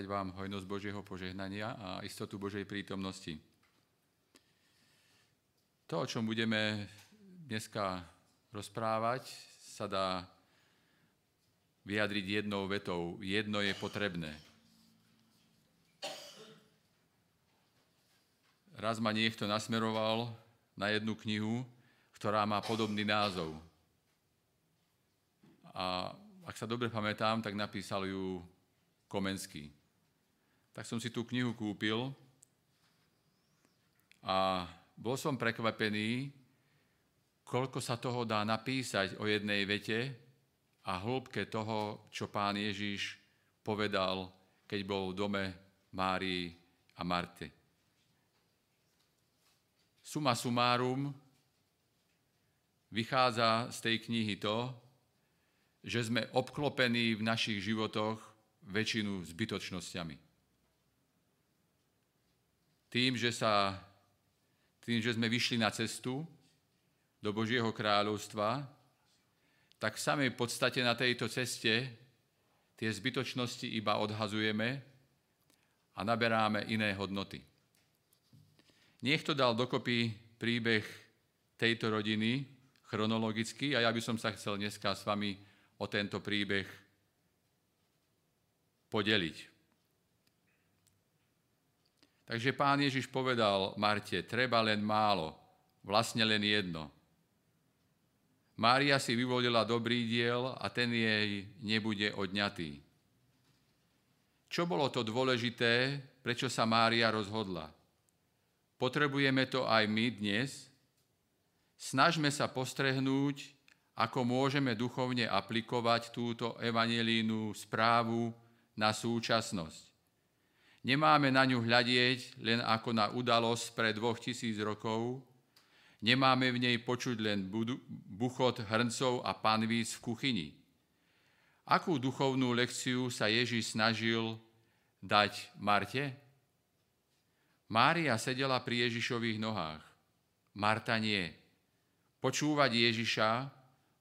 prijať vám hojnosť Božieho požehnania a istotu Božej prítomnosti. To, o čom budeme dneska rozprávať, sa dá vyjadriť jednou vetou. Jedno je potrebné. Raz ma niekto nasmeroval na jednu knihu, ktorá má podobný názov. A ak sa dobre pamätám, tak napísal ju Komenský. Tak som si tú knihu kúpil a bol som prekvapený, koľko sa toho dá napísať o jednej vete a hĺbke toho, čo pán Ježiš povedal, keď bol v dome Márii a Marte. Suma sumárum vychádza z tej knihy to, že sme obklopení v našich životoch väčšinu zbytočnosťami. Tým, že, sa, tým, že sme vyšli na cestu do Božieho kráľovstva, tak v samej podstate na tejto ceste tie zbytočnosti iba odhazujeme a naberáme iné hodnoty. Niekto dal dokopy príbeh tejto rodiny chronologicky a ja by som sa chcel dneska s vami o tento príbeh podeliť. Takže pán Ježiš povedal Marte, treba len málo, vlastne len jedno. Mária si vyvolila dobrý diel a ten jej nebude odňatý. Čo bolo to dôležité, prečo sa Mária rozhodla? Potrebujeme to aj my dnes? Snažme sa postrehnúť, ako môžeme duchovne aplikovať túto evangelínu správu na súčasnosť. Nemáme na ňu hľadieť len ako na udalosť pre dvoch tisíc rokov, nemáme v nej počuť len buchot hrncov a panvíc v kuchyni. Akú duchovnú lekciu sa Ježiš snažil dať Marte? Mária sedela pri Ježišových nohách. Marta nie. Počúvať Ježiša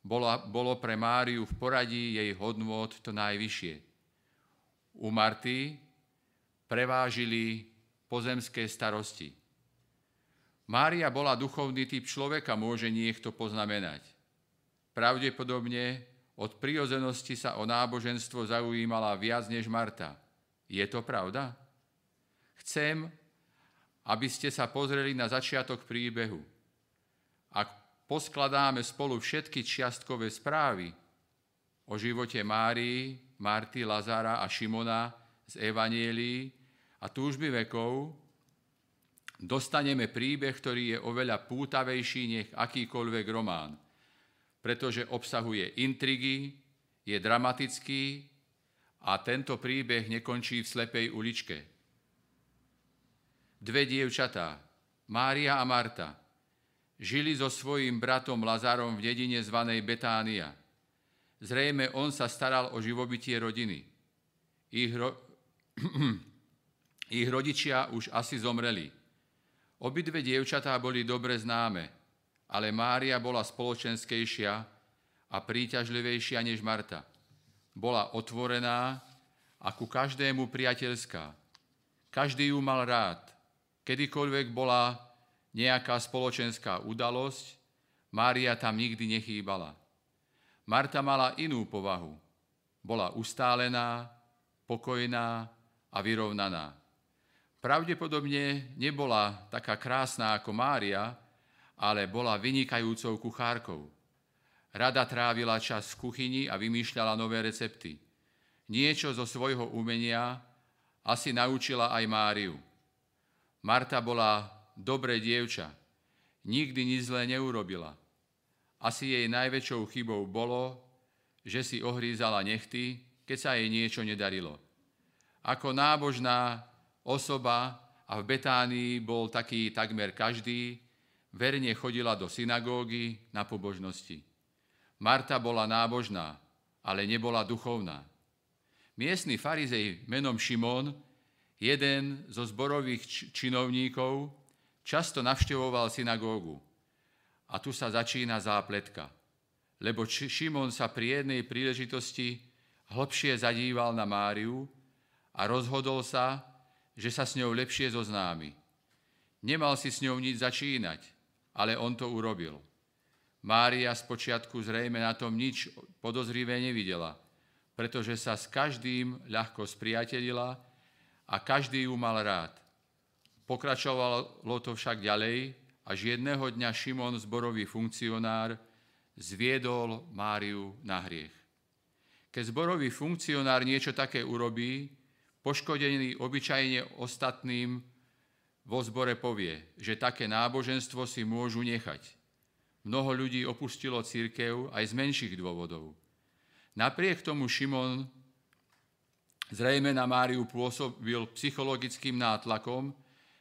bolo, bolo pre Máriu v poradí jej hodnôt to najvyššie u Marty prevážili pozemské starosti. Mária bola duchovný typ človeka, môže niekto poznamenať. Pravdepodobne od prirozenosti sa o náboženstvo zaujímala viac než Marta. Je to pravda? Chcem, aby ste sa pozreli na začiatok príbehu. Ak poskladáme spolu všetky čiastkové správy o živote Márii, Marty, Lazara a Šimona z Evanielii a túžby vekov, dostaneme príbeh, ktorý je oveľa pútavejší nech akýkoľvek román, pretože obsahuje intrigy, je dramatický a tento príbeh nekončí v slepej uličke. Dve dievčatá, Mária a Marta, žili so svojím bratom Lazarom v dedine zvanej Betánia – Zrejme on sa staral o živobytie rodiny. Ich, ro... ich rodičia už asi zomreli. Obidve dievčatá boli dobre známe, ale Mária bola spoločenskejšia a príťažlivejšia než Marta. Bola otvorená a ku každému priateľská. Každý ju mal rád. Kedykoľvek bola nejaká spoločenská udalosť, Mária tam nikdy nechýbala. Marta mala inú povahu. Bola ustálená, pokojná a vyrovnaná. Pravdepodobne nebola taká krásna ako Mária, ale bola vynikajúcou kuchárkou. Rada trávila čas v kuchyni a vymýšľala nové recepty. Niečo zo svojho umenia asi naučila aj Máriu. Marta bola dobré dievča. Nikdy nič zlé neurobila. Asi jej najväčšou chybou bolo, že si ohrízala nechty, keď sa jej niečo nedarilo. Ako nábožná osoba, a v Betánii bol taký takmer každý, verne chodila do synagógy na pobožnosti. Marta bola nábožná, ale nebola duchovná. Miestny farizej menom Šimón, jeden zo zborových činovníkov, často navštevoval synagógu. A tu sa začína zápletka. Lebo Šimon sa pri jednej príležitosti hlbšie zadíval na Máriu a rozhodol sa, že sa s ňou lepšie zoznámi. Nemal si s ňou nič začínať, ale on to urobil. Mária spočiatku zrejme na tom nič podozrivé nevidela, pretože sa s každým ľahko spriatelila a každý ju mal rád. Pokračovalo to však ďalej, až jedného dňa Šimon, zborový funkcionár, zviedol Máriu na hriech. Keď zborový funkcionár niečo také urobí, poškodený obyčajne ostatným vo zbore povie, že také náboženstvo si môžu nechať. Mnoho ľudí opustilo církev aj z menších dôvodov. Napriek tomu Šimon zrejme na Máriu pôsobil psychologickým nátlakom,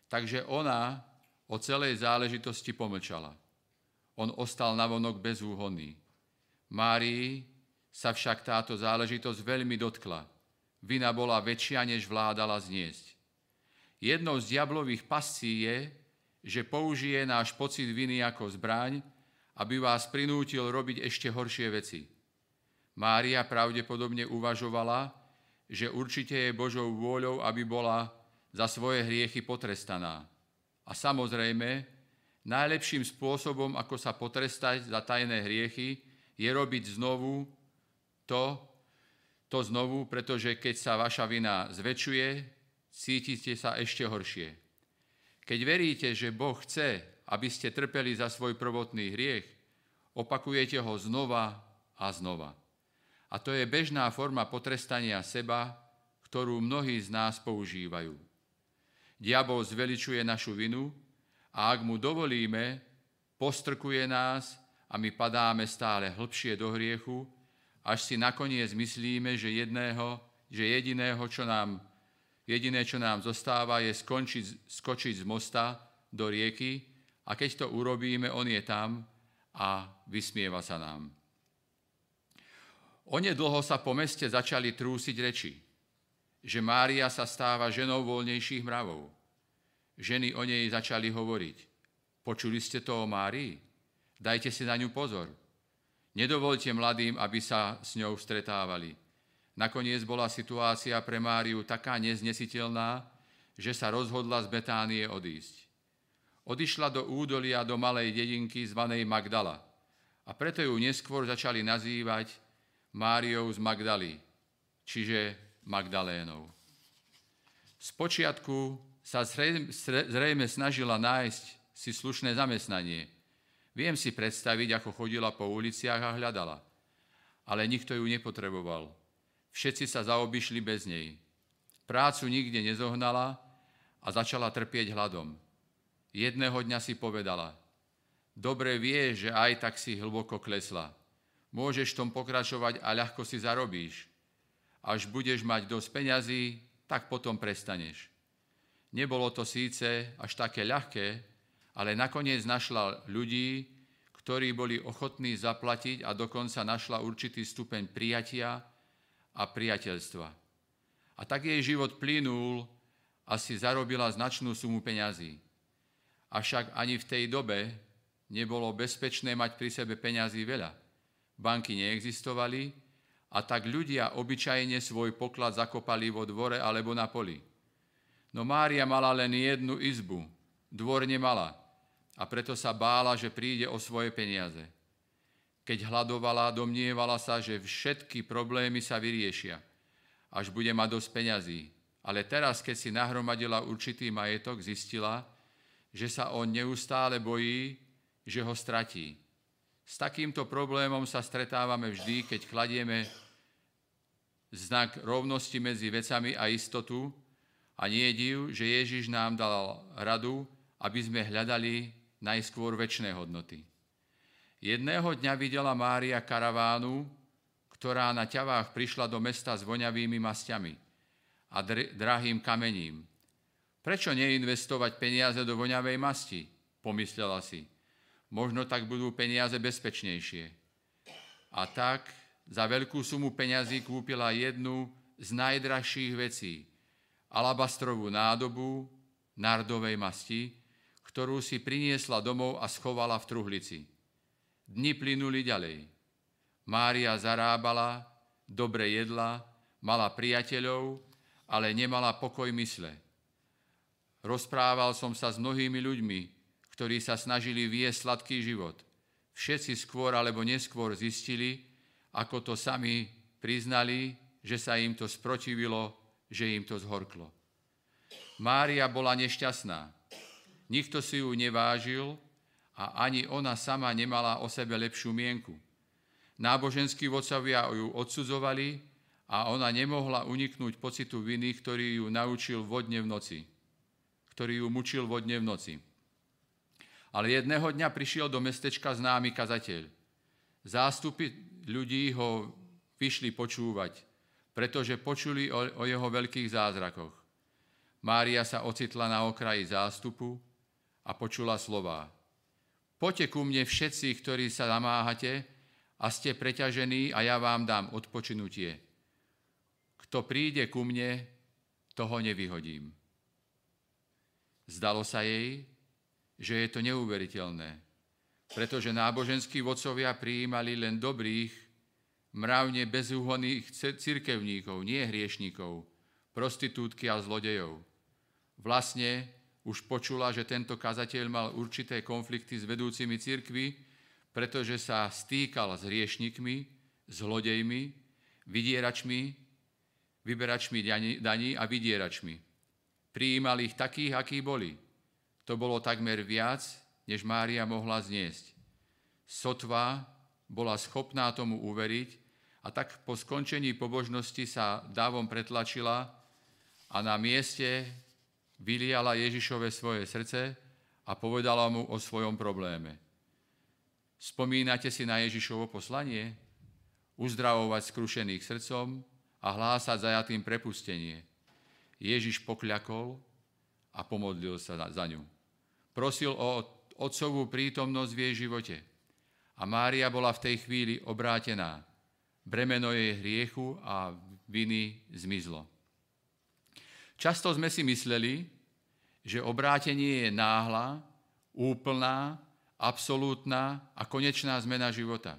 takže ona o celej záležitosti pomlčala. On ostal navonok bezúhonný. Márii sa však táto záležitosť veľmi dotkla. Vina bola väčšia, než vládala zniesť. Jednou z diablových pascí je, že použije náš pocit viny ako zbraň, aby vás prinútil robiť ešte horšie veci. Mária pravdepodobne uvažovala, že určite je Božou vôľou, aby bola za svoje hriechy potrestaná. A samozrejme, najlepším spôsobom, ako sa potrestať za tajné hriechy, je robiť znovu to, to znovu, pretože keď sa vaša vina zväčšuje, cítite sa ešte horšie. Keď veríte, že Boh chce, aby ste trpeli za svoj prvotný hriech, opakujete ho znova a znova. A to je bežná forma potrestania seba, ktorú mnohí z nás používajú. Diabol zveličuje našu vinu a ak mu dovolíme, postrkuje nás a my padáme stále hlbšie do hriechu, až si nakoniec myslíme, že, jedného, že jediného, čo nám, jediné, čo nám zostáva, je skončiť, skočiť z mosta do rieky a keď to urobíme, on je tam a vysmieva sa nám. Onedlho sa po meste začali trúsiť reči, že Mária sa stáva ženou voľnejších mravov. Ženy o nej začali hovoriť. Počuli ste to o Márii? Dajte si na ňu pozor. Nedovolte mladým, aby sa s ňou stretávali. Nakoniec bola situácia pre Máriu taká neznesiteľná, že sa rozhodla z Betánie odísť odišla do údolia do malej dedinky zvanej Magdala. A preto ju neskôr začali nazývať Máriou z Magdaly, čiže Magdalénou. Spočiatku sa zrejme snažila nájsť si slušné zamestnanie. Viem si predstaviť, ako chodila po uliciach a hľadala. Ale nikto ju nepotreboval. Všetci sa zaobišli bez nej. Prácu nikde nezohnala a začala trpieť hladom. Jedného dňa si povedala, dobre vieš, že aj tak si hlboko klesla. Môžeš tom pokračovať a ľahko si zarobíš. Až budeš mať dosť peňazí, tak potom prestaneš. Nebolo to síce až také ľahké, ale nakoniec našla ľudí, ktorí boli ochotní zaplatiť a dokonca našla určitý stupeň prijatia a priateľstva. A tak jej život plynul a si zarobila značnú sumu peňazí. Avšak ani v tej dobe nebolo bezpečné mať pri sebe peňazí veľa. Banky neexistovali a tak ľudia obyčajne svoj poklad zakopali vo dvore alebo na poli. No Mária mala len jednu izbu, dvor nemala a preto sa bála, že príde o svoje peniaze. Keď hľadovala, domnievala sa, že všetky problémy sa vyriešia, až bude mať dosť peňazí. Ale teraz, keď si nahromadila určitý majetok, zistila, že sa on neustále bojí, že ho stratí. S takýmto problémom sa stretávame vždy, keď kladieme znak rovnosti medzi vecami a istotu a nie div, že Ježiš nám dal radu, aby sme hľadali najskôr väčšie hodnoty. Jedného dňa videla Mária karavánu, ktorá na ťavách prišla do mesta s voňavými masťami a drahým kamením. Prečo neinvestovať peniaze do voňavej masti? Pomyslela si. Možno tak budú peniaze bezpečnejšie. A tak za veľkú sumu peňazí kúpila jednu z najdražších vecí. Alabastrovú nádobu nardovej masti, ktorú si priniesla domov a schovala v truhlici. Dni plynuli ďalej. Mária zarábala, dobre jedla, mala priateľov ale nemala pokoj mysle. Rozprával som sa s mnohými ľuďmi, ktorí sa snažili viesť sladký život. Všetci skôr alebo neskôr zistili, ako to sami priznali, že sa im to sprotivilo, že im to zhorklo. Mária bola nešťastná. Nikto si ju nevážil a ani ona sama nemala o sebe lepšiu mienku. Náboženskí vodcovia ju odsudzovali a ona nemohla uniknúť pocitu viny, ktorý ju naučil vodne v noci. Ktorý ju mučil vodne v noci. Ale jedného dňa prišiel do mestečka známy kazateľ. Zástupy ľudí ho vyšli počúvať, pretože počuli o, jeho veľkých zázrakoch. Mária sa ocitla na okraji zástupu a počula slová. Poďte ku mne všetci, ktorí sa namáhate a ste preťažení a ja vám dám odpočinutie. Kto príde ku mne, toho nevyhodím. Zdalo sa jej, že je to neuveriteľné, pretože náboženskí vodcovia prijímali len dobrých, mravne bezúhonných cirkevníkov, nie hriešníkov, prostitútky a zlodejov. Vlastne už počula, že tento kazateľ mal určité konflikty s vedúcimi cirkvy, pretože sa stýkal s hriešnikmi, zlodejmi, vydieračmi vyberačmi daní a vydieračmi. Prijímali ich takých, akí boli. To bolo takmer viac, než Mária mohla zniesť. Sotva bola schopná tomu uveriť a tak po skončení pobožnosti sa dávom pretlačila a na mieste vyliala Ježišove svoje srdce a povedala mu o svojom probléme. Spomínate si na Ježišovo poslanie? Uzdravovať skrušených srdcom, a hlásať zajatým prepustenie. Ježiš pokľakol a pomodlil sa za ňu. Prosil o otcovú prítomnosť v jej živote. A Mária bola v tej chvíli obrátená. Bremeno jej hriechu a viny zmizlo. Často sme si mysleli, že obrátenie je náhla, úplná, absolútna a konečná zmena života.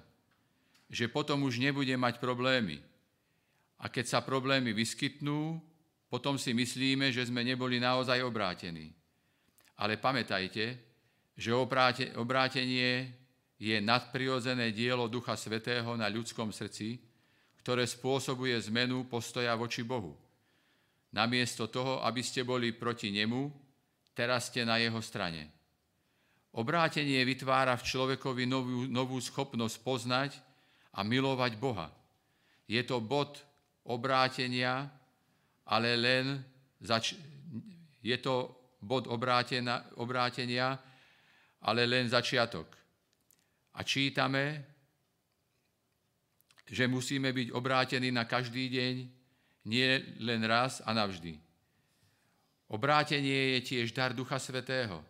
Že potom už nebude mať problémy, a keď sa problémy vyskytnú, potom si myslíme, že sme neboli naozaj obrátení. Ale pamätajte, že obrátenie je nadprirodzené dielo Ducha Svetého na ľudskom srdci, ktoré spôsobuje zmenu postoja voči Bohu. Namiesto toho, aby ste boli proti nemu, teraz ste na jeho strane. Obrátenie vytvára v človekovi novú, novú schopnosť poznať a milovať Boha. Je to bod obrátenia, ale len zač- je to bod obrátenia, obrátenia, ale len začiatok. A čítame, že musíme byť obrátení na každý deň, nie len raz a navždy. Obrátenie je tiež dar Ducha Svetého.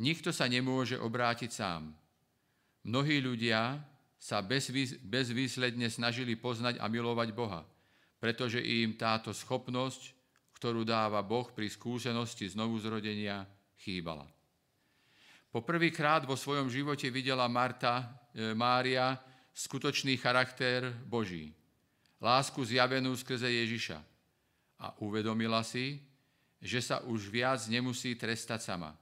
Nikto sa nemôže obrátiť sám. Mnohí ľudia sa bezvýsledne snažili poznať a milovať Boha pretože im táto schopnosť, ktorú dáva Boh pri skúsenosti znovu zrodenia, chýbala. Po prvýkrát vo svojom živote videla Marta, e, Mária skutočný charakter Boží. Lásku zjavenú skrze Ježiša. A uvedomila si, že sa už viac nemusí trestať sama.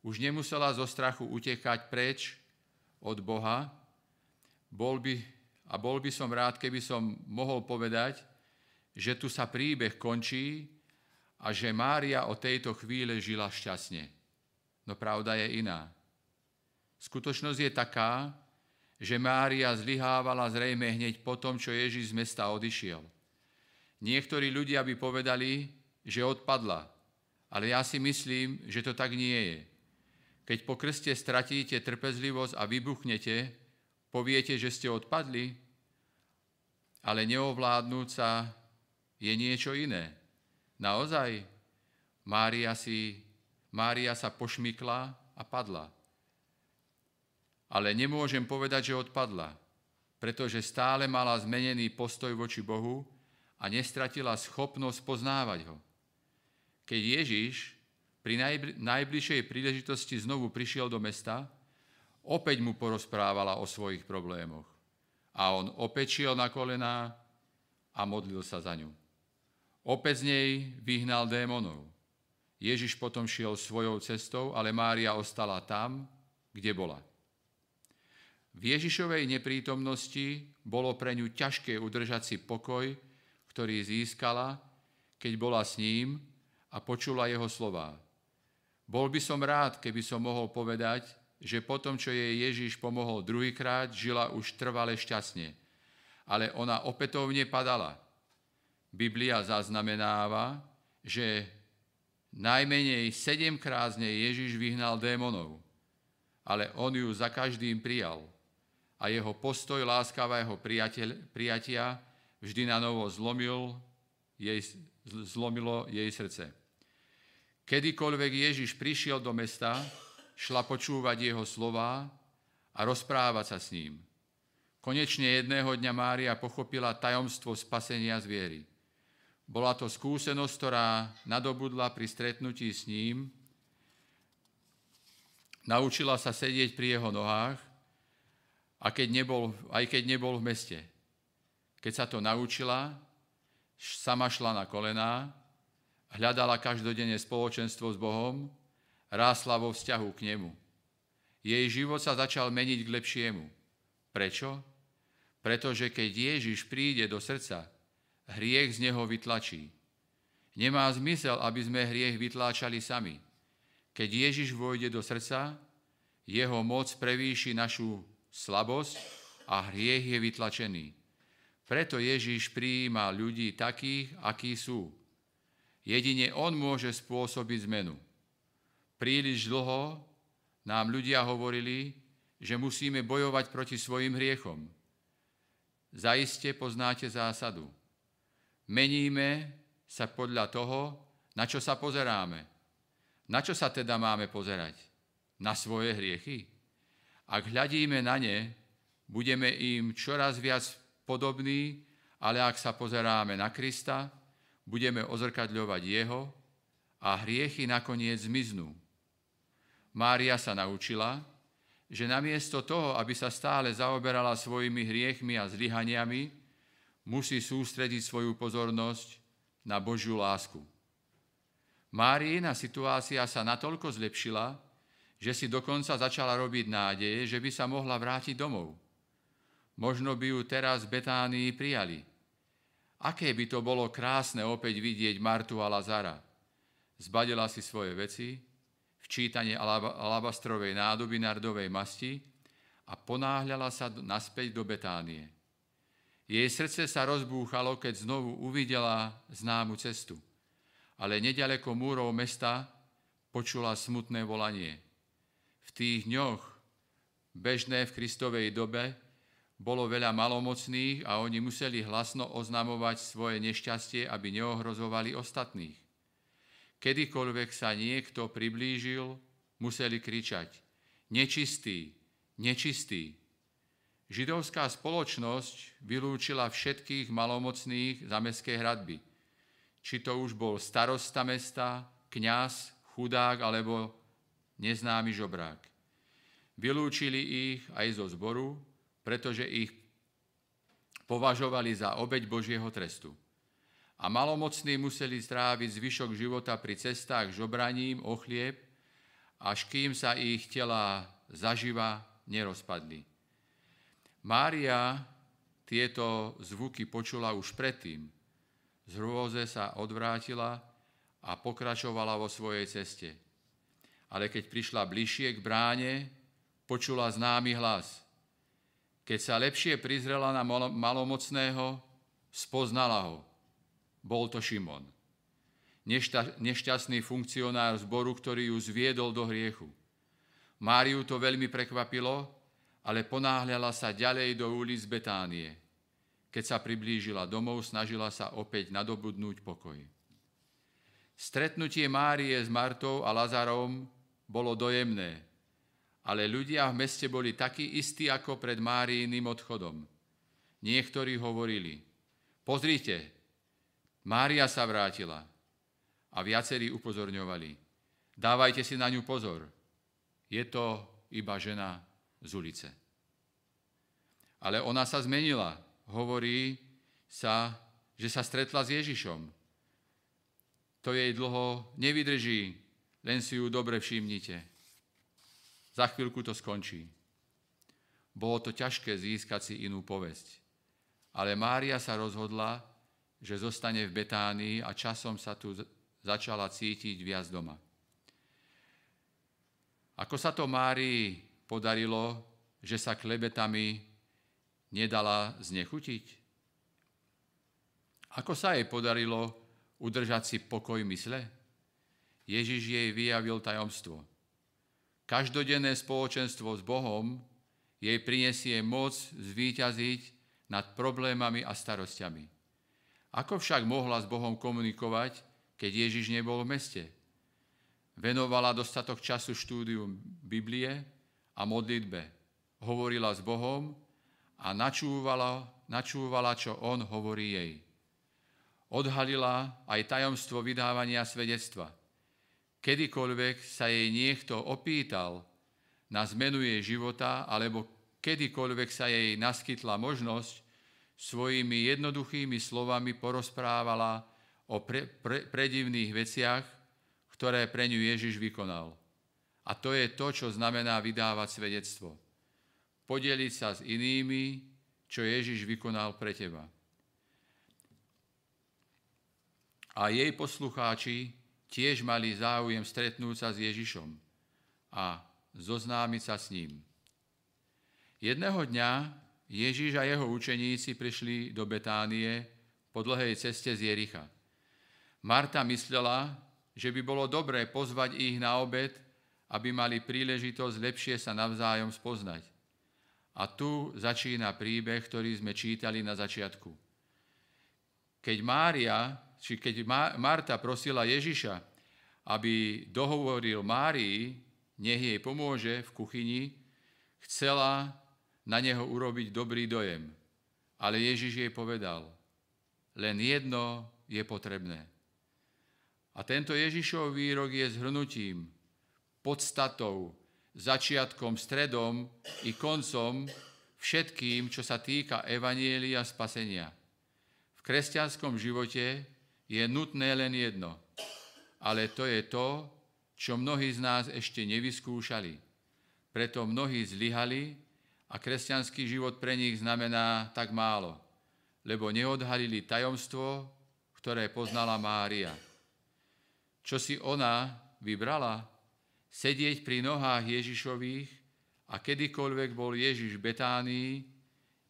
Už nemusela zo strachu utekať preč od Boha. Bol by, a bol by som rád, keby som mohol povedať, že tu sa príbeh končí a že Mária o tejto chvíle žila šťastne. No pravda je iná. Skutočnosť je taká, že Mária zlyhávala zrejme hneď po tom, čo Ježiš z mesta odišiel. Niektorí ľudia by povedali, že odpadla, ale ja si myslím, že to tak nie je. Keď po krste stratíte trpezlivosť a vybuchnete, poviete, že ste odpadli, ale neovládnúca je niečo iné. Naozaj, Mária, si, Mária sa pošmykla a padla. Ale nemôžem povedať, že odpadla, pretože stále mala zmenený postoj voči Bohu a nestratila schopnosť poznávať ho. Keď Ježiš pri najbližšej príležitosti znovu prišiel do mesta, opäť mu porozprávala o svojich problémoch. A on opäť šiel na kolená a modlil sa za ňu. Opäť z nej vyhnal démonov. Ježiš potom šiel svojou cestou, ale Mária ostala tam, kde bola. V Ježišovej neprítomnosti bolo pre ňu ťažké udržať si pokoj, ktorý získala, keď bola s ním a počula jeho slová. Bol by som rád, keby som mohol povedať, že potom, čo jej Ježiš pomohol druhýkrát, žila už trvale šťastne. Ale ona opätovne padala. Biblia zaznamenáva, že najmenej sedemkrát z nej Ježiš vyhnal démonov, ale on ju za každým prijal – a jeho postoj láskavého prijatia vždy na novo zlomil jej, zlomilo jej srdce. Kedykoľvek Ježiš prišiel do mesta, šla počúvať jeho slova a rozprávať sa s ním. Konečne jedného dňa Mária pochopila tajomstvo spasenia z viery. Bola to skúsenosť, ktorá nadobudla pri stretnutí s ním. Naučila sa sedieť pri jeho nohách a keď nebol, aj keď nebol v meste. Keď sa to naučila, sama šla na kolená, hľadala každodenne spoločenstvo s Bohom, rásla vo vzťahu k nemu. Jej život sa začal meniť k lepšiemu. Prečo? Pretože keď Ježiš príde do srdca, hriech z neho vytlačí. Nemá zmysel, aby sme hriech vytláčali sami. Keď Ježiš vojde do srdca, jeho moc prevýši našu slabosť a hriech je vytlačený. Preto Ježíš prijíma ľudí takých, akí sú. Jedine On môže spôsobiť zmenu. Príliš dlho nám ľudia hovorili, že musíme bojovať proti svojim hriechom. Zaiste poznáte zásadu. Meníme sa podľa toho, na čo sa pozeráme. Na čo sa teda máme pozerať? Na svoje hriechy? Ak hľadíme na ne, budeme im čoraz viac podobní, ale ak sa pozeráme na Krista, budeme ozrkadľovať Jeho a hriechy nakoniec zmiznú. Mária sa naučila, že namiesto toho, aby sa stále zaoberala svojimi hriechmi a zlyhaniami, musí sústrediť svoju pozornosť na Božiu lásku. Máriina situácia sa natoľko zlepšila, že si dokonca začala robiť nádeje, že by sa mohla vrátiť domov. Možno by ju teraz v Betánii prijali. Aké by to bolo krásne opäť vidieť Martu a Lazara. Zbadila si svoje veci, včítanie alabastrovej nádoby nardovej masti a ponáhľala sa naspäť do Betánie. Jej srdce sa rozbúchalo, keď znovu uvidela známu cestu. Ale nedaleko múrov mesta počula smutné volanie – tých dňoch, bežné v Kristovej dobe, bolo veľa malomocných a oni museli hlasno oznamovať svoje nešťastie, aby neohrozovali ostatných. Kedykoľvek sa niekto priblížil, museli kričať nečistý, nečistý. Židovská spoločnosť vylúčila všetkých malomocných za mestské hradby. Či to už bol starosta mesta, kňaz, chudák alebo neznámy žobrák. Vylúčili ich aj zo zboru, pretože ich považovali za obeď Božieho trestu. A malomocní museli stráviť zvyšok života pri cestách žobraním o chlieb, až kým sa ich tela zaživa nerozpadli. Mária tieto zvuky počula už predtým. Z hrôze sa odvrátila a pokračovala vo svojej ceste ale keď prišla bližšie k bráne, počula známy hlas. Keď sa lepšie prizrela na malomocného, spoznala ho. Bol to Šimon. Nešťastný funkcionár zboru, ktorý ju zviedol do hriechu. Máriu to veľmi prekvapilo, ale ponáhľala sa ďalej do ulic Betánie. Keď sa priblížila domov, snažila sa opäť nadobudnúť pokoj. Stretnutie Márie s Martou a Lazarom bolo dojemné, ale ľudia v meste boli takí istí ako pred Máriiným odchodom. Niektorí hovorili, pozrite, Mária sa vrátila. A viacerí upozorňovali, dávajte si na ňu pozor, je to iba žena z ulice. Ale ona sa zmenila, hovorí sa, že sa stretla s Ježišom. to jej dlho nevydrží, len si ju dobre všimnite. Za chvíľku to skončí. Bolo to ťažké získať si inú povesť. Ale Mária sa rozhodla, že zostane v Betánii a časom sa tu začala cítiť viac doma. Ako sa to Márii podarilo, že sa klebetami nedala znechutiť? Ako sa jej podarilo udržať si pokoj mysle? Ježiš jej vyjavil tajomstvo. Každodenné spoločenstvo s Bohom jej prinesie moc zvíťaziť nad problémami a starostiami. Ako však mohla s Bohom komunikovať, keď Ježiš nebol v meste? Venovala dostatok času štúdiu Biblie a modlitbe. Hovorila s Bohom a načúvala, načúvala, čo On hovorí jej. Odhalila aj tajomstvo vydávania svedectva. Kedykoľvek sa jej niekto opýtal na zmenu jej života alebo kedykoľvek sa jej naskytla možnosť, svojimi jednoduchými slovami porozprávala o pre, pre, predivných veciach, ktoré pre ňu Ježiš vykonal. A to je to, čo znamená vydávať svedectvo. Podeliť sa s inými, čo Ježiš vykonal pre teba. A jej poslucháči tiež mali záujem stretnúť sa s Ježišom a zoznámiť sa s ním. Jedného dňa Ježíš a jeho učeníci prišli do Betánie po dlhej ceste z Jericha. Marta myslela, že by bolo dobré pozvať ich na obed, aby mali príležitosť lepšie sa navzájom spoznať. A tu začína príbeh, ktorý sme čítali na začiatku. Keď Mária, či keď Marta prosila Ježiša, aby dohovoril Márii, nech jej pomôže v kuchyni, chcela na neho urobiť dobrý dojem. Ale Ježiš jej povedal, len jedno je potrebné. A tento Ježišov výrok je zhrnutím, podstatou, začiatkom, stredom i koncom všetkým, čo sa týka evanielia spasenia. V kresťanskom živote je nutné len jedno, ale to je to, čo mnohí z nás ešte nevyskúšali. Preto mnohí zlyhali a kresťanský život pre nich znamená tak málo, lebo neodhalili tajomstvo, ktoré poznala Mária. Čo si ona vybrala? Sedieť pri nohách Ježišových a kedykoľvek bol Ježiš v Betánii,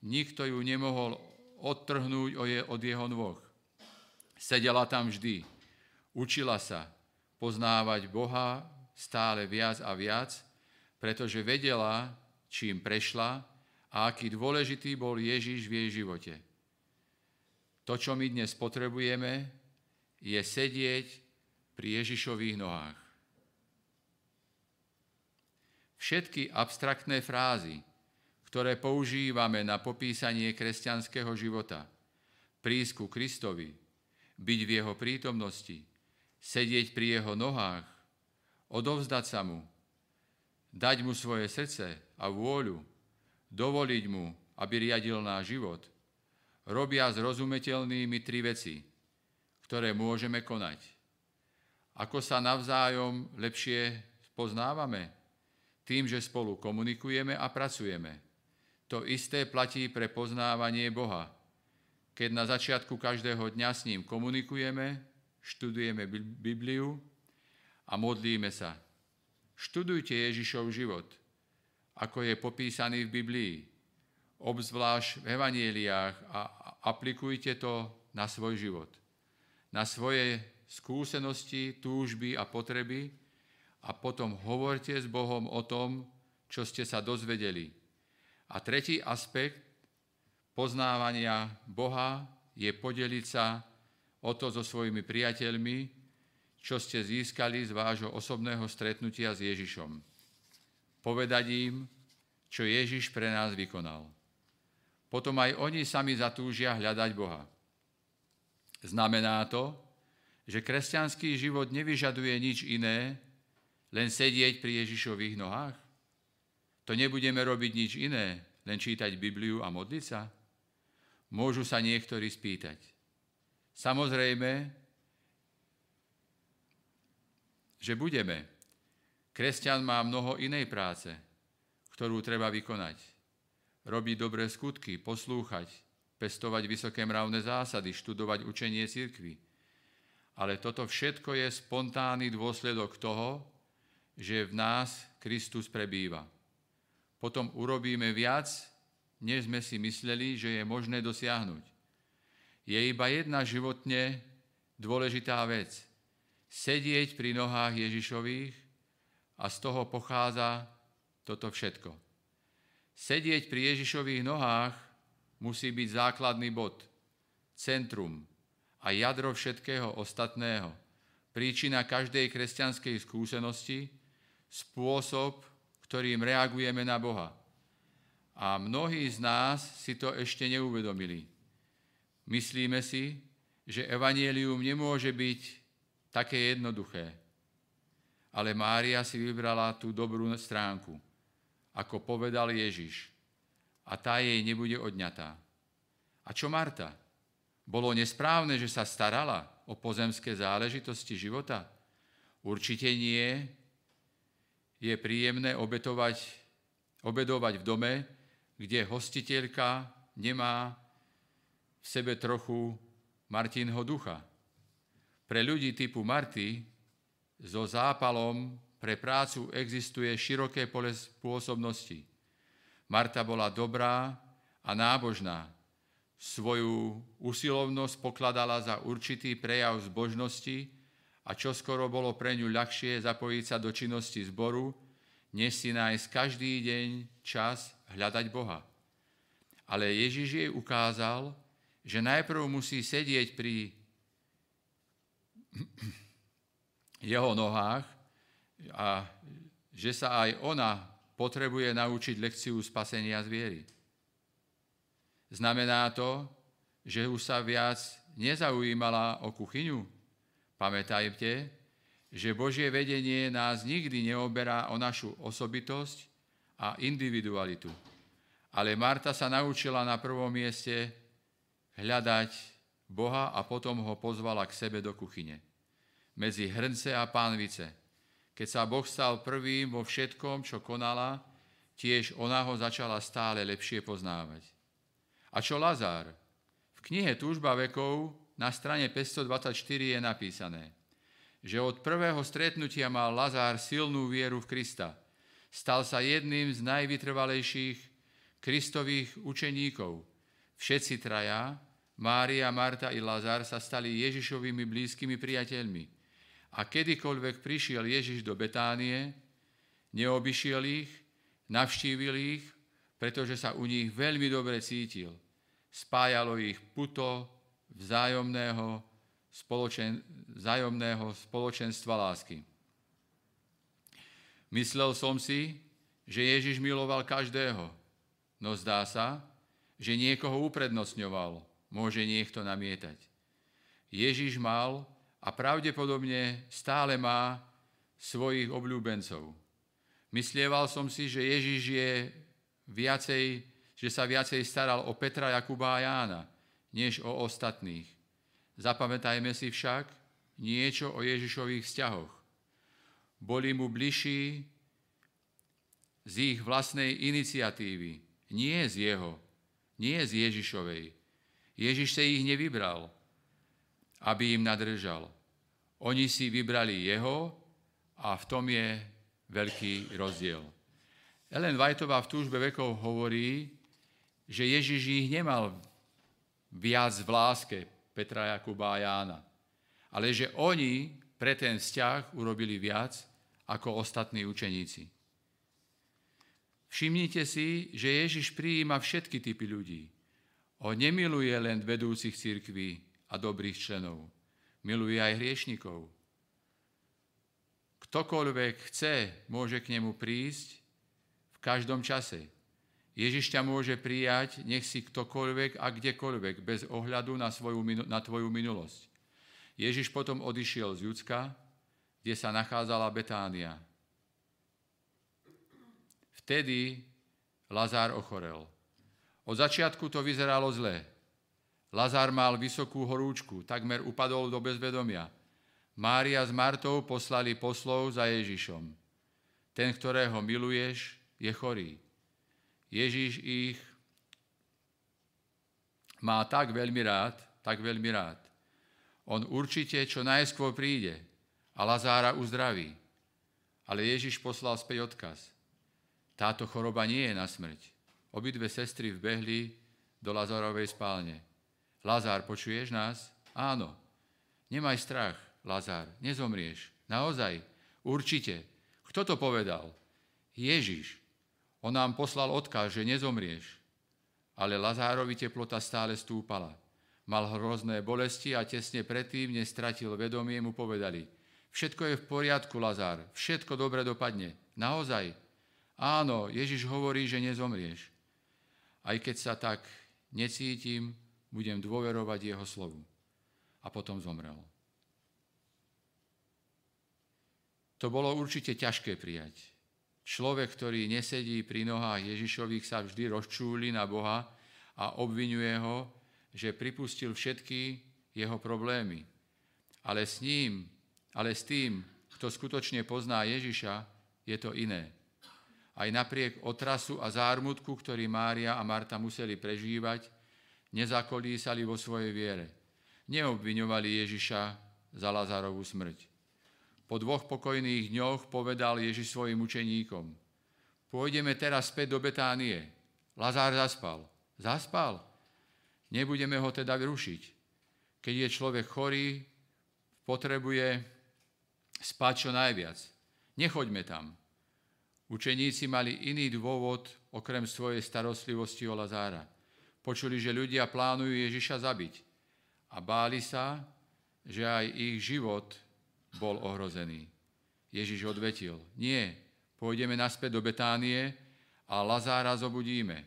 nikto ju nemohol odtrhnúť od jeho nôh. Sedela tam vždy, učila sa poznávať Boha stále viac a viac, pretože vedela, čím prešla a aký dôležitý bol Ježiš v jej živote. To, čo my dnes potrebujeme, je sedieť pri Ježišových nohách. Všetky abstraktné frázy, ktoré používame na popísanie kresťanského života, prísku Kristovi, byť v jeho prítomnosti, sedieť pri jeho nohách, odovzdať sa mu, dať mu svoje srdce a vôľu, dovoliť mu, aby riadil náš život, robia zrozumiteľnými tri veci, ktoré môžeme konať. Ako sa navzájom lepšie poznávame? Tým, že spolu komunikujeme a pracujeme. To isté platí pre poznávanie Boha. Keď na začiatku každého dňa s ním komunikujeme, študujeme Bibliu a modlíme sa Študujte Ježišov život, ako je popísaný v Biblii, obzvlášť v evanieliách a aplikujte to na svoj život, na svoje skúsenosti, túžby a potreby a potom hovorte s Bohom o tom, čo ste sa dozvedeli. A tretí aspekt poznávania Boha je podeliť sa o to so svojimi priateľmi, čo ste získali z vášho osobného stretnutia s Ježišom. Povedať im, čo Ježiš pre nás vykonal. Potom aj oni sami zatúžia hľadať Boha. Znamená to, že kresťanský život nevyžaduje nič iné, len sedieť pri Ježišových nohách? To nebudeme robiť nič iné, len čítať Bibliu a modliť sa? Môžu sa niektorí spýtať. Samozrejme, že budeme. Kresťan má mnoho inej práce, ktorú treba vykonať. Robiť dobré skutky, poslúchať, pestovať vysoké mravné zásady, študovať učenie cirkvy. Ale toto všetko je spontánny dôsledok toho, že v nás Kristus prebýva. Potom urobíme viac, než sme si mysleli, že je možné dosiahnuť. Je iba jedna životne dôležitá vec. Sedieť pri nohách Ježišových a z toho pochádza toto všetko. Sedieť pri Ježišových nohách musí byť základný bod, centrum a jadro všetkého ostatného, príčina každej kresťanskej skúsenosti, spôsob, ktorým reagujeme na Boha. A mnohí z nás si to ešte neuvedomili. Myslíme si, že evanielium nemôže byť také jednoduché. Ale Mária si vybrala tú dobrú stránku, ako povedal Ježiš. A tá jej nebude odňatá. A čo Marta? Bolo nesprávne, že sa starala o pozemské záležitosti života? Určite nie. Je príjemné obetovať, obedovať v dome, kde hostiteľka nemá v sebe trochu Martinho ducha. Pre ľudí typu Marty so zápalom pre prácu existuje široké pole spôsobnosti. Marta bola dobrá a nábožná. Svoju usilovnosť pokladala za určitý prejav zbožnosti a čoskoro bolo pre ňu ľahšie zapojiť sa do činnosti zboru, než si nájsť každý deň čas hľadať Boha. Ale Ježiš jej ukázal, že najprv musí sedieť pri jeho nohách a že sa aj ona potrebuje naučiť lekciu spasenia zviery. Znamená to, že už sa viac nezaujímala o kuchyňu? Pamätajte, že Božie vedenie nás nikdy neoberá o našu osobitosť a individualitu. Ale Marta sa naučila na prvom mieste hľadať Boha a potom ho pozvala k sebe do kuchyne. Medzi hrnce a pánvice. Keď sa Boh stal prvým vo všetkom, čo konala, tiež ona ho začala stále lepšie poznávať. A čo Lazár? V knihe Túžba vekov na strane 524 je napísané, že od prvého stretnutia mal Lazár silnú vieru v Krista. Stal sa jedným z najvytrvalejších Kristových učeníkov. Všetci traja Mária, Marta i Lazar sa stali Ježišovými blízkymi priateľmi. A kedykoľvek prišiel Ježiš do Betánie, neobyšiel ich, navštívil ich, pretože sa u nich veľmi dobre cítil. Spájalo ich puto vzájomného, spoločen, vzájomného spoločenstva lásky. Myslel som si, že Ježiš miloval každého, no zdá sa, že niekoho uprednostňoval, môže niekto namietať. Ježiš mal a pravdepodobne stále má svojich obľúbencov. Myslieval som si, že Ježiš je viacej, že sa viacej staral o Petra, Jakuba a Jána, než o ostatných. Zapamätajme si však niečo o Ježišových vzťahoch. Boli mu bližší z ich vlastnej iniciatívy, nie z jeho, nie z Ježišovej. Ježiš sa ich nevybral, aby im nadržal. Oni si vybrali jeho a v tom je veľký rozdiel. Ellen Whiteová v túžbe vekov hovorí, že Ježiš ich nemal viac v láske Petra, Jakuba a Jána, ale že oni pre ten vzťah urobili viac ako ostatní učeníci. Všimnite si, že Ježiš prijíma všetky typy ľudí. On nemiluje len vedúcich církví a dobrých členov. Miluje aj hriešnikov. Ktokoľvek chce, môže k nemu prísť v každom čase. Ježiš ťa môže prijať, nech si ktokoľvek a kdekoľvek, bez ohľadu na, svoju, na tvoju minulosť. Ježiš potom odišiel z Judska, kde sa nachádzala Betánia. Vtedy Lazár ochorel. Od začiatku to vyzeralo zle. Lazár mal vysokú horúčku, takmer upadol do bezvedomia. Mária s Martou poslali poslov za Ježišom. Ten, ktorého miluješ, je chorý. Ježiš ich má tak veľmi rád, tak veľmi rád. On určite čo najskôr príde a Lazára uzdraví. Ale Ježiš poslal späť odkaz. Táto choroba nie je na smrť. Obidve sestry vbehli do Lazárovej spálne. Lazár, počuješ nás? Áno. Nemaj strach, Lazár, nezomrieš. Naozaj, určite. Kto to povedal? Ježiš. On nám poslal odkaz, že nezomrieš. Ale Lazárovi teplota stále stúpala. Mal hrozné bolesti a tesne predtým, než vedomie, mu povedali Všetko je v poriadku, Lazár, všetko dobre dopadne. Naozaj. Áno, Ježiš hovorí, že nezomrieš. Aj keď sa tak necítim, budem dôverovať jeho slovu. A potom zomrel. To bolo určite ťažké prijať. Človek, ktorý nesedí pri nohách Ježišových, sa vždy rozčúli na Boha a obvinuje ho, že pripustil všetky jeho problémy. Ale s ním, ale s tým, kto skutočne pozná Ježiša, je to iné. Aj napriek otrasu a zármutku, ktorý Mária a Marta museli prežívať, nezakolísali vo svojej viere. Neobviňovali Ježiša za Lazarovú smrť. Po dvoch pokojných dňoch povedal Ježiš svojim učeníkom, pôjdeme teraz späť do Betánie. Lazár zaspal. Zaspal? Nebudeme ho teda vyrušiť. Keď je človek chorý, potrebuje spať čo najviac. Nechoďme tam. Učeníci mali iný dôvod okrem svojej starostlivosti o Lazára. Počuli, že ľudia plánujú Ježiša zabiť a báli sa, že aj ich život bol ohrozený. Ježiš odvetil, nie, pôjdeme naspäť do Betánie a Lazára zobudíme.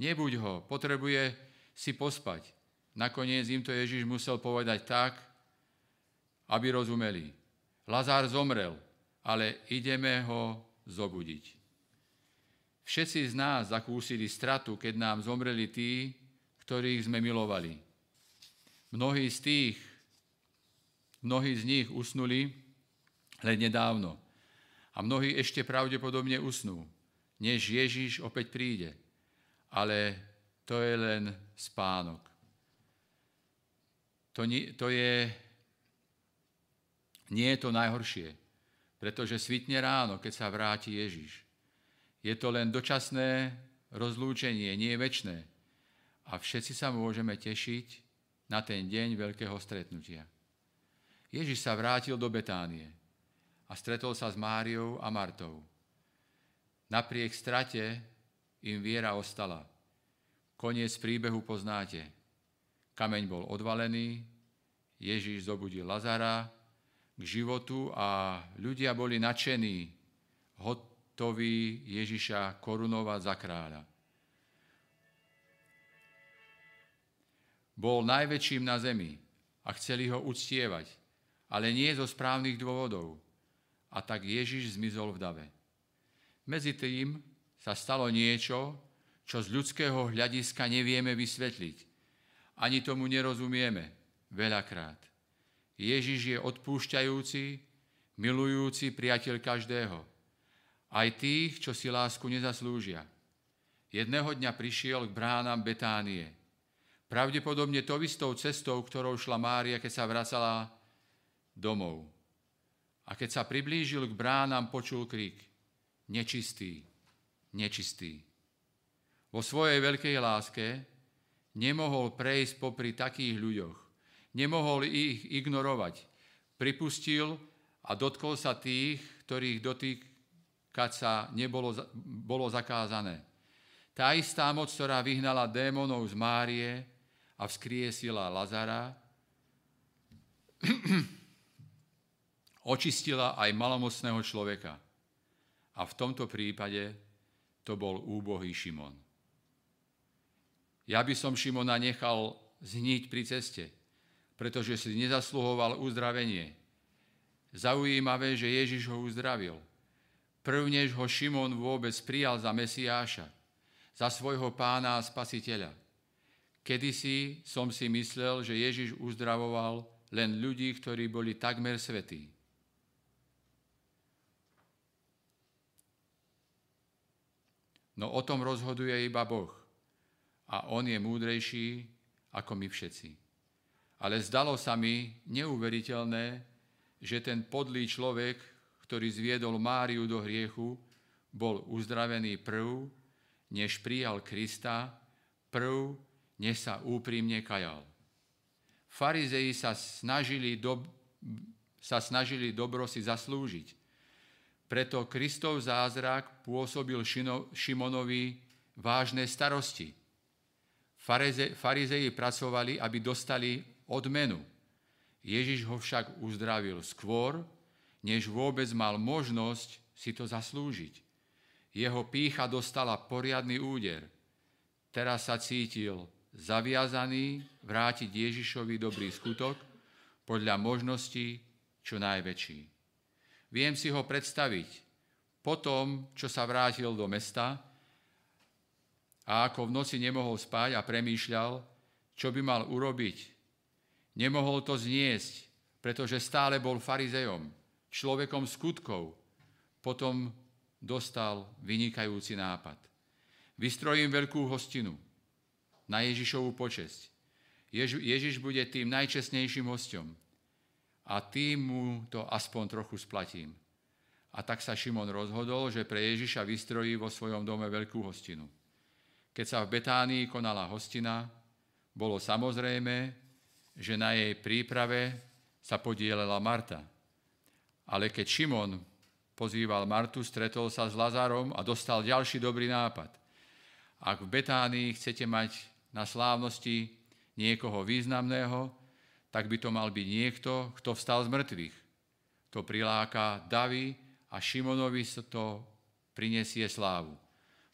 Nebuď ho, potrebuje si pospať. Nakoniec im to Ježiš musel povedať tak, aby rozumeli. Lazár zomrel, ale ideme ho zobudiť. Všetci z nás zakúsili stratu, keď nám zomreli tí, ktorých sme milovali. Mnohí z tých, Mnohí z nich usnuli len nedávno a mnohí ešte pravdepodobne usnú, než Ježiš opäť príde. Ale to je len spánok. To, nie, to je, nie je to najhoršie, pretože svitne ráno, keď sa vráti Ježiš. Je to len dočasné rozlúčenie, nie väčšné. A všetci sa môžeme tešiť na ten deň veľkého stretnutia. Ježiš sa vrátil do Betánie a stretol sa s Máriou a Martou. Napriek strate im viera ostala. Koniec príbehu poznáte. Kameň bol odvalený, Ježiš zobudil Lazara k životu a ľudia boli nadšení, hotoví Ježiša korunovať za kráľa. Bol najväčším na zemi a chceli ho uctievať ale nie zo správnych dôvodov. A tak Ježiš zmizol v dave. Medzi tým sa stalo niečo, čo z ľudského hľadiska nevieme vysvetliť. Ani tomu nerozumieme veľakrát. Ježiš je odpúšťajúci, milujúci priateľ každého. Aj tých, čo si lásku nezaslúžia. Jedného dňa prišiel k bránam Betánie. Pravdepodobne to istou cestou, ktorou šla Mária, keď sa vracala domov. A keď sa priblížil k bránam, počul krik. Nečistý, nečistý. Vo svojej veľkej láske nemohol prejsť popri takých ľuďoch. Nemohol ich ignorovať. Pripustil a dotkol sa tých, ktorých dotýkať sa nebolo, bolo zakázané. Tá istá moc, ktorá vyhnala démonov z Márie a vzkriesila Lazara, očistila aj malomocného človeka. A v tomto prípade to bol úbohý Šimon. Ja by som Šimona nechal zhniť pri ceste, pretože si nezasluhoval uzdravenie. Zaujímavé, že Ježiš ho uzdravil. Prvnež ho Šimon vôbec prijal za Mesiáša, za svojho pána a spasiteľa. Kedysi som si myslel, že Ježiš uzdravoval len ľudí, ktorí boli takmer svetí. No o tom rozhoduje iba Boh. A On je múdrejší ako my všetci. Ale zdalo sa mi neuveriteľné, že ten podlý človek, ktorý zviedol Máriu do hriechu, bol uzdravený prv, než prijal Krista, prv, než sa úprimne kajal. Farizei sa snažili, do, sa snažili dobro si zaslúžiť. Preto Kristov zázrak pôsobil Šimonovi vážne starosti. Farizei pracovali, aby dostali odmenu. Ježiš ho však uzdravil skôr, než vôbec mal možnosť si to zaslúžiť. Jeho pícha dostala poriadny úder. Teraz sa cítil zaviazaný vrátiť Ježišovi dobrý skutok podľa možností čo najväčší. Viem si ho predstaviť po tom, čo sa vrátil do mesta a ako v noci nemohol spať a premýšľal, čo by mal urobiť. Nemohol to zniesť, pretože stále bol farizejom, človekom skutkov. Potom dostal vynikajúci nápad. Vystrojím veľkú hostinu – na Ježišovú počesť. Jež, Ježiš bude tým najčestnejším hostom a tým mu to aspoň trochu splatím. A tak sa Šimon rozhodol, že pre Ježiša vystrojí vo svojom dome veľkú hostinu. Keď sa v Betánii konala hostina, bolo samozrejme, že na jej príprave sa podielala Marta. Ale keď Šimon pozýval Martu, stretol sa s Lazarom a dostal ďalší dobrý nápad. Ak v Betánii chcete mať na slávnosti niekoho významného, tak by to mal byť niekto, kto vstal z mŕtvych. To priláka Davy a Šimonovi to prinesie slávu.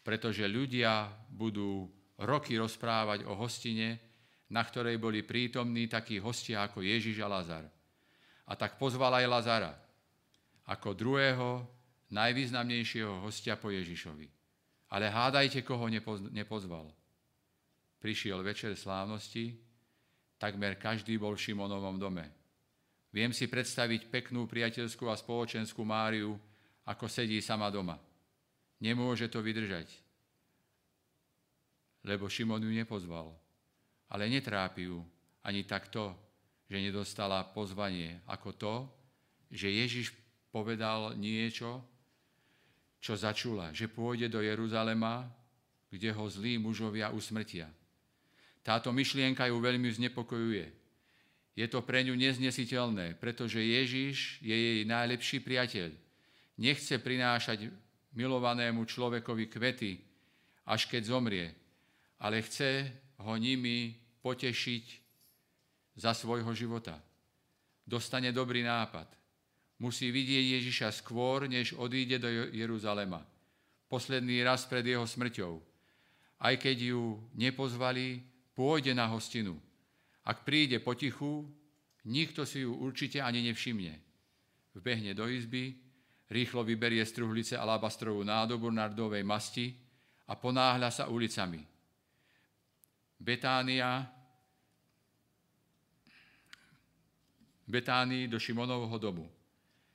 Pretože ľudia budú roky rozprávať o hostine, na ktorej boli prítomní takí hostia ako Ježiš a Lazar. A tak pozval aj Lazara ako druhého najvýznamnejšieho hostia po Ježišovi. Ale hádajte, koho nepozval prišiel večer slávnosti, takmer každý bol v Šimonovom dome. Viem si predstaviť peknú priateľskú a spoločenskú Máriu, ako sedí sama doma. Nemôže to vydržať, lebo Šimon ju nepozval. Ale netrápi ju ani takto, že nedostala pozvanie, ako to, že Ježiš povedal niečo, čo začula, že pôjde do Jeruzalema, kde ho zlí mužovia usmrtia. Táto myšlienka ju veľmi znepokojuje. Je to pre ňu neznesiteľné, pretože Ježiš je jej najlepší priateľ. Nechce prinášať milovanému človekovi kvety, až keď zomrie, ale chce ho nimi potešiť za svojho života. Dostane dobrý nápad. Musí vidieť Ježiša skôr, než odíde do Jeruzalema. Posledný raz pred jeho smrťou. Aj keď ju nepozvali, pôjde na hostinu. Ak príde potichu, nikto si ju určite ani nevšimne. Vbehne do izby, rýchlo vyberie z truhlice alabastrovú nádobu nardovej masti a ponáhľa sa ulicami. Betánia, Betánii do Šimonovho domu.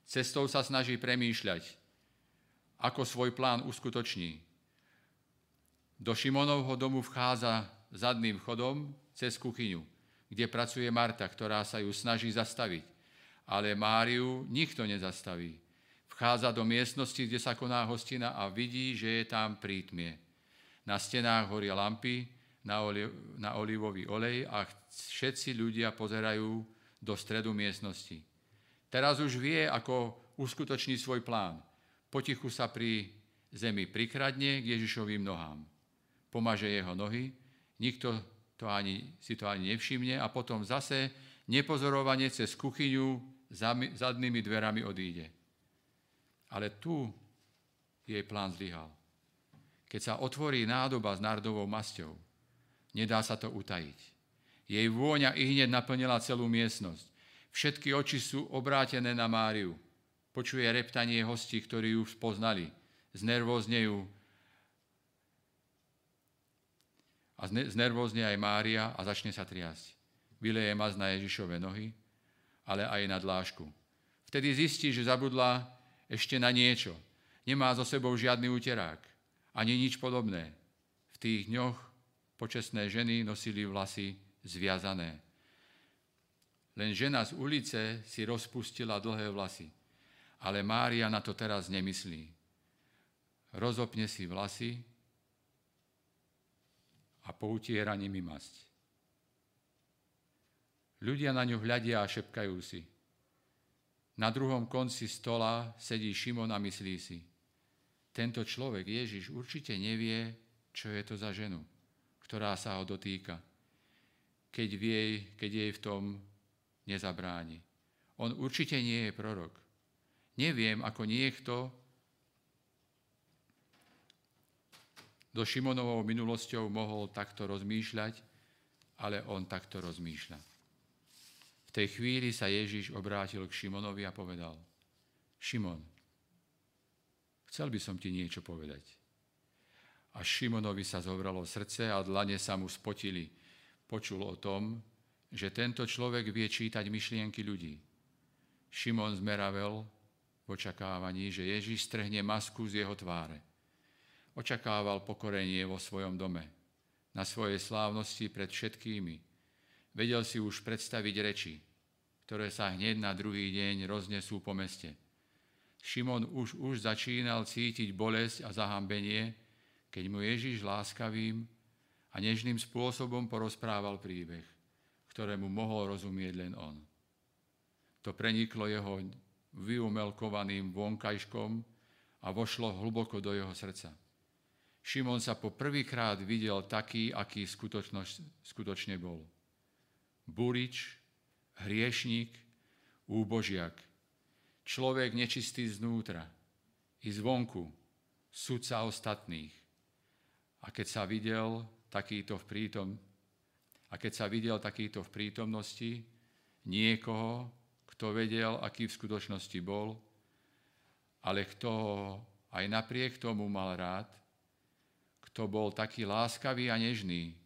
Cestou sa snaží premýšľať, ako svoj plán uskutoční. Do Šimonovho domu vchádza zadným chodom cez kuchyňu, kde pracuje Marta, ktorá sa ju snaží zastaviť. Ale Máriu nikto nezastaví. Vchádza do miestnosti, kde sa koná hostina a vidí, že je tam prítmie. Na stenách horia lampy, na, oli- na olivový olej a všetci ľudia pozerajú do stredu miestnosti. Teraz už vie, ako uskutoční svoj plán. Potichu sa pri zemi prikradne k Ježišovým nohám. Pomaže jeho nohy nikto to ani, si to ani nevšimne a potom zase nepozorovanie cez kuchyňu zadnými dverami odíde. Ale tu jej plán zlyhal. Keď sa otvorí nádoba s nardovou masťou, nedá sa to utajiť. Jej vôňa i hneď naplnila celú miestnosť. Všetky oči sú obrátené na Máriu. Počuje reptanie hostí, ktorí ju spoznali. Znervoznejú a znervozne aj Mária a začne sa triasť. Vyleje maz na Ježišove nohy ale aj na dlášku. Vtedy zistí, že zabudla ešte na niečo. Nemá so sebou žiadny úterák, ani nič podobné. V tých dňoch počestné ženy nosili vlasy zviazané. Len žena z ulice si rozpustila dlhé vlasy. Ale Mária na to teraz nemyslí. Rozopne si vlasy a poutiera nimi masť. Ľudia na ňu hľadia a šepkajú si. Na druhom konci stola sedí Šimon a myslí si. Tento človek, Ježiš, určite nevie, čo je to za ženu, ktorá sa ho dotýka. Keď, vie, keď jej v tom nezabráni. On určite nie je prorok. Neviem, ako niekto do Šimonovou minulosťou mohol takto rozmýšľať, ale on takto rozmýšľa. Tej chvíli sa Ježiš obrátil k Šimonovi a povedal, Šimon, chcel by som ti niečo povedať. A Šimonovi sa zobralo srdce a dlane sa mu spotili. Počul o tom, že tento človek vie čítať myšlienky ľudí. Šimon zmeravel v očakávaní, že Ježiš strhne masku z jeho tváre. Očakával pokorenie vo svojom dome, na svojej slávnosti pred všetkými. Vedel si už predstaviť reči, ktoré sa hneď na druhý deň roznesú po meste. Šimon už, už začínal cítiť bolesť a zahambenie, keď mu Ježiš láskavým a nežným spôsobom porozprával príbeh ktorému mohol rozumieť len on. To preniklo jeho vyumelkovaným vonkajškom a vošlo hlboko do jeho srdca. Šimon sa po prvýkrát videl taký, aký skutočne bol. Burič, hriešník, úbožiak, človek nečistý znútra i zvonku, sudca ostatných. A keď sa videl takýto v prítom, a keď sa videl takýto v prítomnosti niekoho, kto vedel, aký v skutočnosti bol, ale kto ho aj napriek tomu mal rád, kto bol taký láskavý a nežný,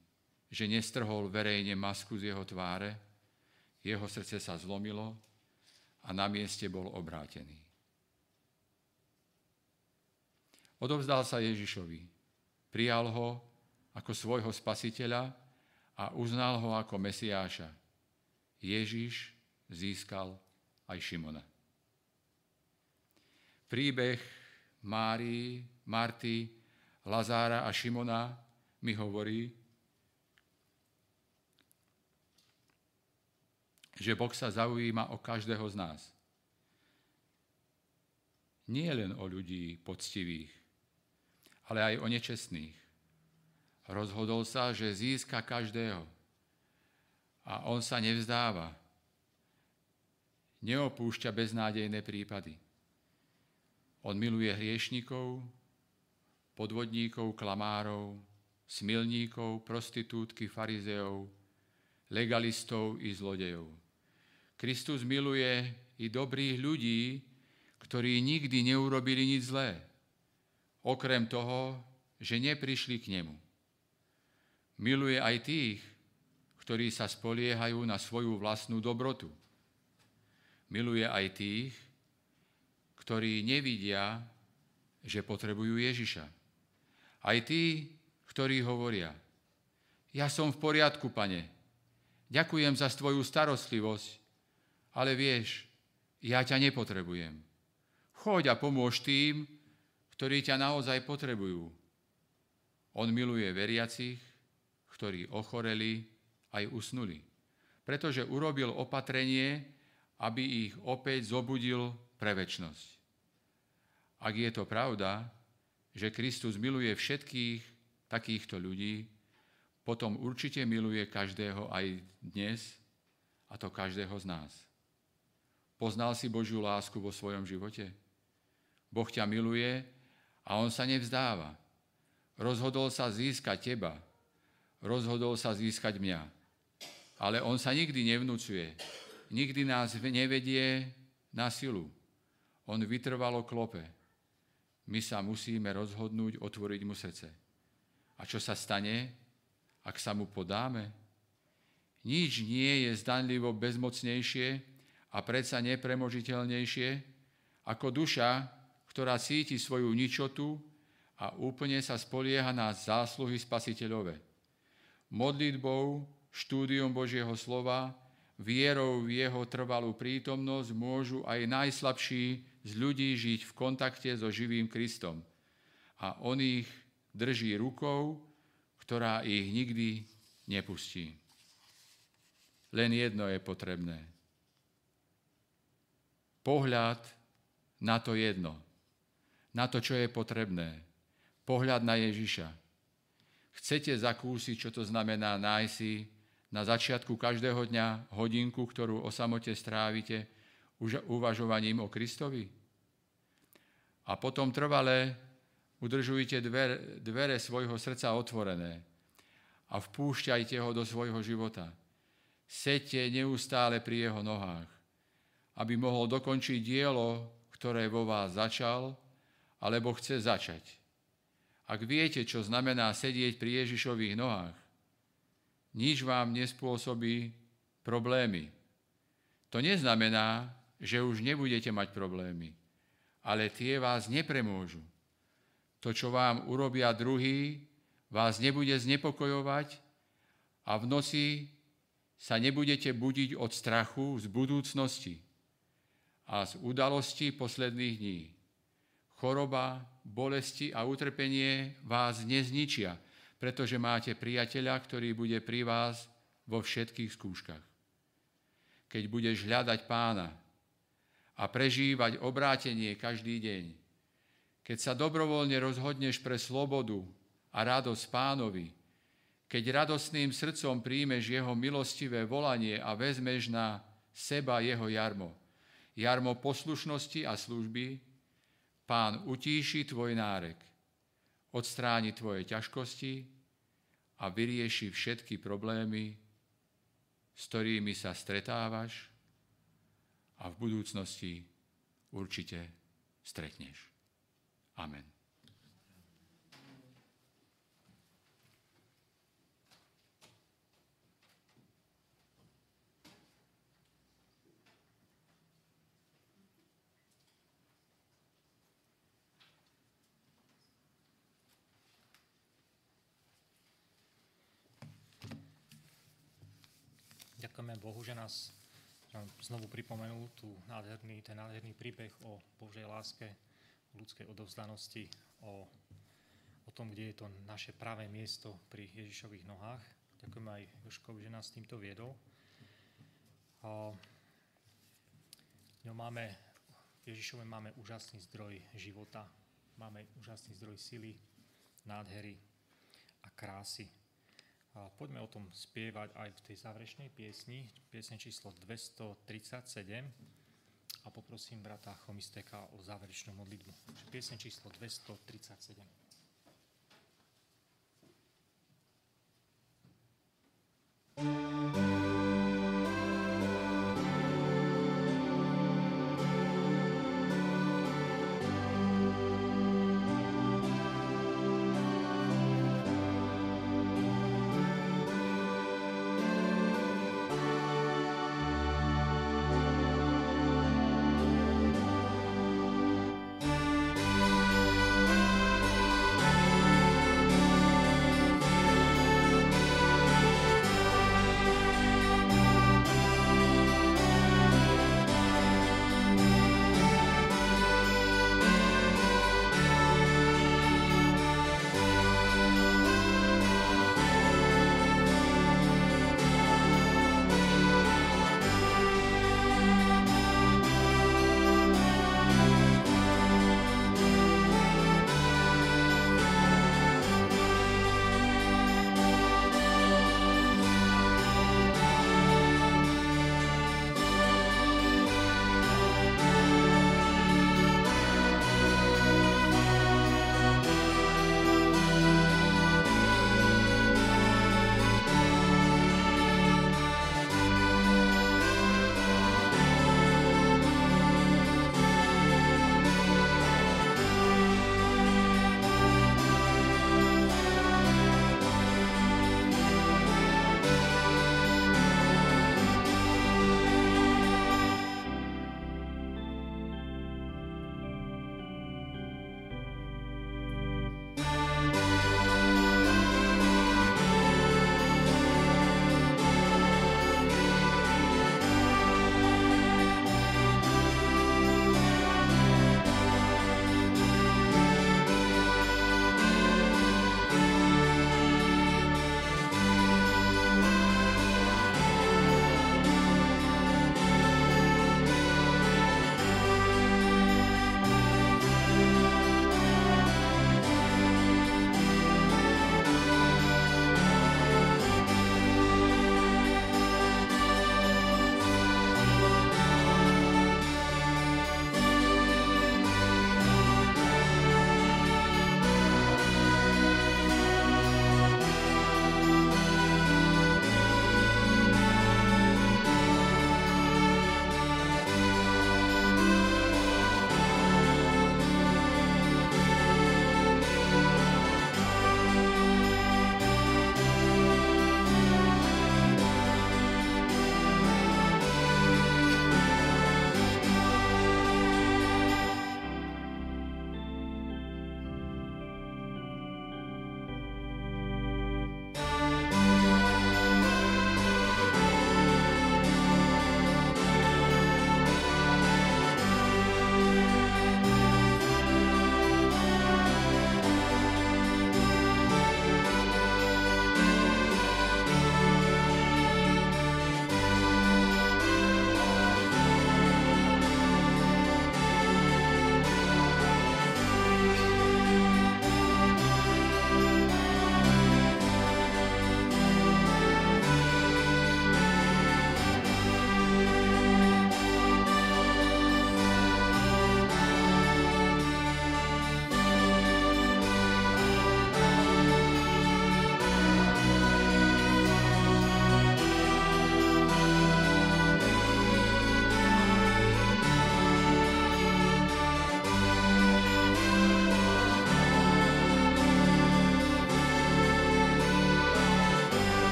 že nestrhol verejne masku z jeho tváre, jeho srdce sa zlomilo a na mieste bol obrátený. Odovzdal sa Ježišovi, prijal ho ako svojho spasiteľa a uznal ho ako Mesiáša. Ježiš získal aj Šimona. Príbeh Márii, Marty, Lazára a Šimona mi hovorí, že Boh sa zaujíma o každého z nás. Nie len o ľudí poctivých, ale aj o nečestných Rozhodol sa, že získa každého. A on sa nevzdáva. Neopúšťa beznádejné prípady. On miluje hriešnikov, podvodníkov, klamárov, smilníkov, prostitútky, farizeov, legalistov i zlodejov. Kristus miluje i dobrých ľudí, ktorí nikdy neurobili nič zlé, okrem toho, že neprišli k nemu. Miluje aj tých, ktorí sa spoliehajú na svoju vlastnú dobrotu. Miluje aj tých, ktorí nevidia, že potrebujú Ježiša. Aj tí, ktorí hovoria, ja som v poriadku, pane, ďakujem za tvoju starostlivosť, ale vieš, ja ťa nepotrebujem. Choď a pomôž tým, ktorí ťa naozaj potrebujú. On miluje veriacich, ktorí ochoreli, aj usnuli. Pretože urobil opatrenie, aby ich opäť zobudil pre väčnosť. Ak je to pravda, že Kristus miluje všetkých takýchto ľudí, potom určite miluje každého aj dnes, a to každého z nás. Poznal si Božiu lásku vo svojom živote? Boh ťa miluje a On sa nevzdáva. Rozhodol sa získať teba, rozhodol sa získať mňa. Ale on sa nikdy nevnúcuje. Nikdy nás nevedie na silu. On vytrvalo klope. My sa musíme rozhodnúť otvoriť mu srdce. A čo sa stane, ak sa mu podáme? Nič nie je zdanlivo bezmocnejšie, a predsa nepremožiteľnejšie ako duša, ktorá cíti svoju ničotu a úplne sa spolieha na zásluhy spasiteľové. Modlitbou, štúdiom Božieho slova, vierou v jeho trvalú prítomnosť môžu aj najslabší z ľudí žiť v kontakte so živým Kristom. A on ich drží rukou, ktorá ich nikdy nepustí. Len jedno je potrebné. Pohľad na to jedno. Na to, čo je potrebné. Pohľad na Ježiša. Chcete zakúsiť, čo to znamená nájsť si na začiatku každého dňa hodinku, ktorú o samote strávite uvažovaním o Kristovi? A potom trvalé udržujte dvere, dvere svojho srdca otvorené a vpúšťajte ho do svojho života. Sete neustále pri jeho nohách, aby mohol dokončiť dielo, ktoré vo vás začal, alebo chce začať. Ak viete, čo znamená sedieť pri Ježišových nohách, nič vám nespôsobí problémy. To neznamená, že už nebudete mať problémy, ale tie vás nepremôžu. To, čo vám urobia druhý, vás nebude znepokojovať a v noci sa nebudete budiť od strachu z budúcnosti a z udalostí posledných dní. Choroba, bolesti a utrpenie vás nezničia, pretože máte priateľa, ktorý bude pri vás vo všetkých skúškach. Keď budeš hľadať pána a prežívať obrátenie každý deň, keď sa dobrovoľne rozhodneš pre slobodu a radosť pánovi, keď radostným srdcom príjmeš jeho milostivé volanie a vezmeš na seba jeho jarmo, jarmo poslušnosti a služby, pán utíši tvoj nárek, odstráni tvoje ťažkosti a vyrieši všetky problémy, s ktorými sa stretávaš a v budúcnosti určite stretneš. Amen. Ďakujeme Bohu, že nás znovu pripomenul tú nádherný, ten nádherný príbeh o Božej láske, o ľudskej odovzdanosti, o, o tom, kde je to naše pravé miesto pri Ježišových nohách. Ďakujeme aj Joškovi, že nás týmto viedol. A, no máme, Ježišove máme úžasný zdroj života, máme úžasný zdroj sily, nádhery a krásy. A poďme o tom spievať aj v tej záverečnej piesni, piesne číslo 237 a poprosím brata Chomisteka o záverečnú modlitbu. Piesne číslo 237.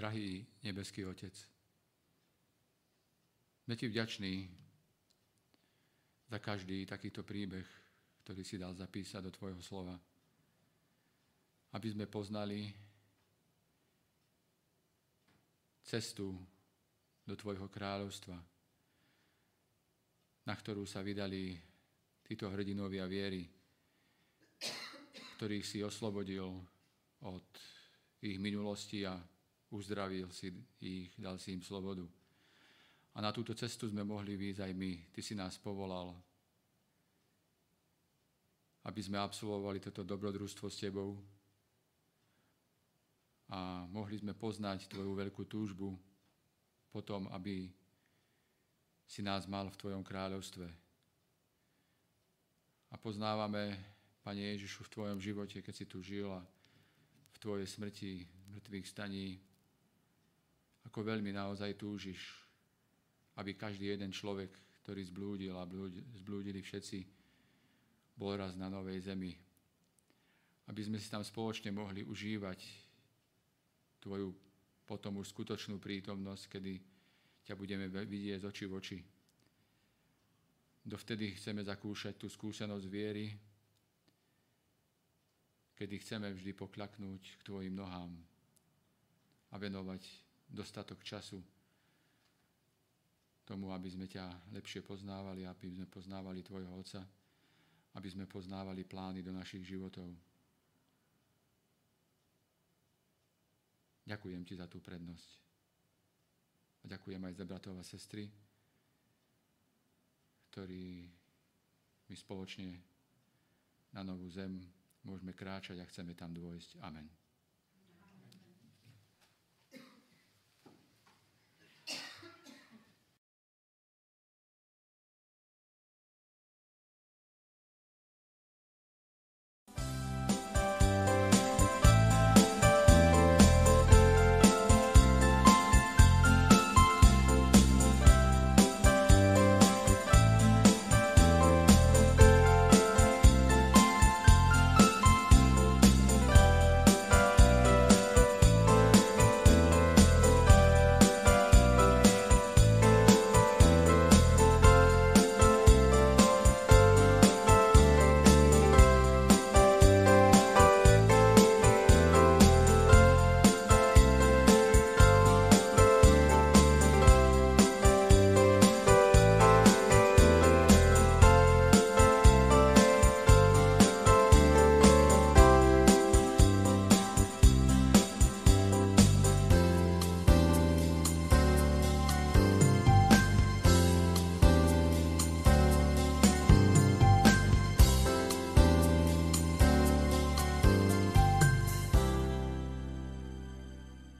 Drahý nebeský Otec, sme Ti vďační za každý takýto príbeh, ktorý si dal zapísať do Tvojho slova. Aby sme poznali cestu do Tvojho kráľovstva, na ktorú sa vydali títo hrdinovia viery, ktorých si oslobodil od ich minulosti a uzdravil si ich, dal si im slobodu. A na túto cestu sme mohli výjsť aj my. Ty si nás povolal, aby sme absolvovali toto dobrodružstvo s Tebou a mohli sme poznať Tvoju veľkú túžbu potom, aby si nás mal v Tvojom kráľovstve. A poznávame, Pane Ježišu, v Tvojom živote, keď si tu žil a v Tvojej smrti, mŕtvych staní, ako veľmi naozaj túžiš, aby každý jeden človek, ktorý zblúdil a zblúdili všetci, bol raz na novej zemi. Aby sme si tam spoločne mohli užívať Tvoju potom už skutočnú prítomnosť, kedy ťa budeme vidieť z oči v oči. Dovtedy chceme zakúšať tú skúsenosť viery, kedy chceme vždy poklaknúť k Tvojim nohám a venovať dostatok času tomu, aby sme ťa lepšie poznávali, aby sme poznávali Tvojho Otca, aby sme poznávali plány do našich životov. Ďakujem Ti za tú prednosť. A ďakujem aj za bratov a sestry, ktorí my spoločne na novú zem môžeme kráčať a chceme tam dôjsť. Amen.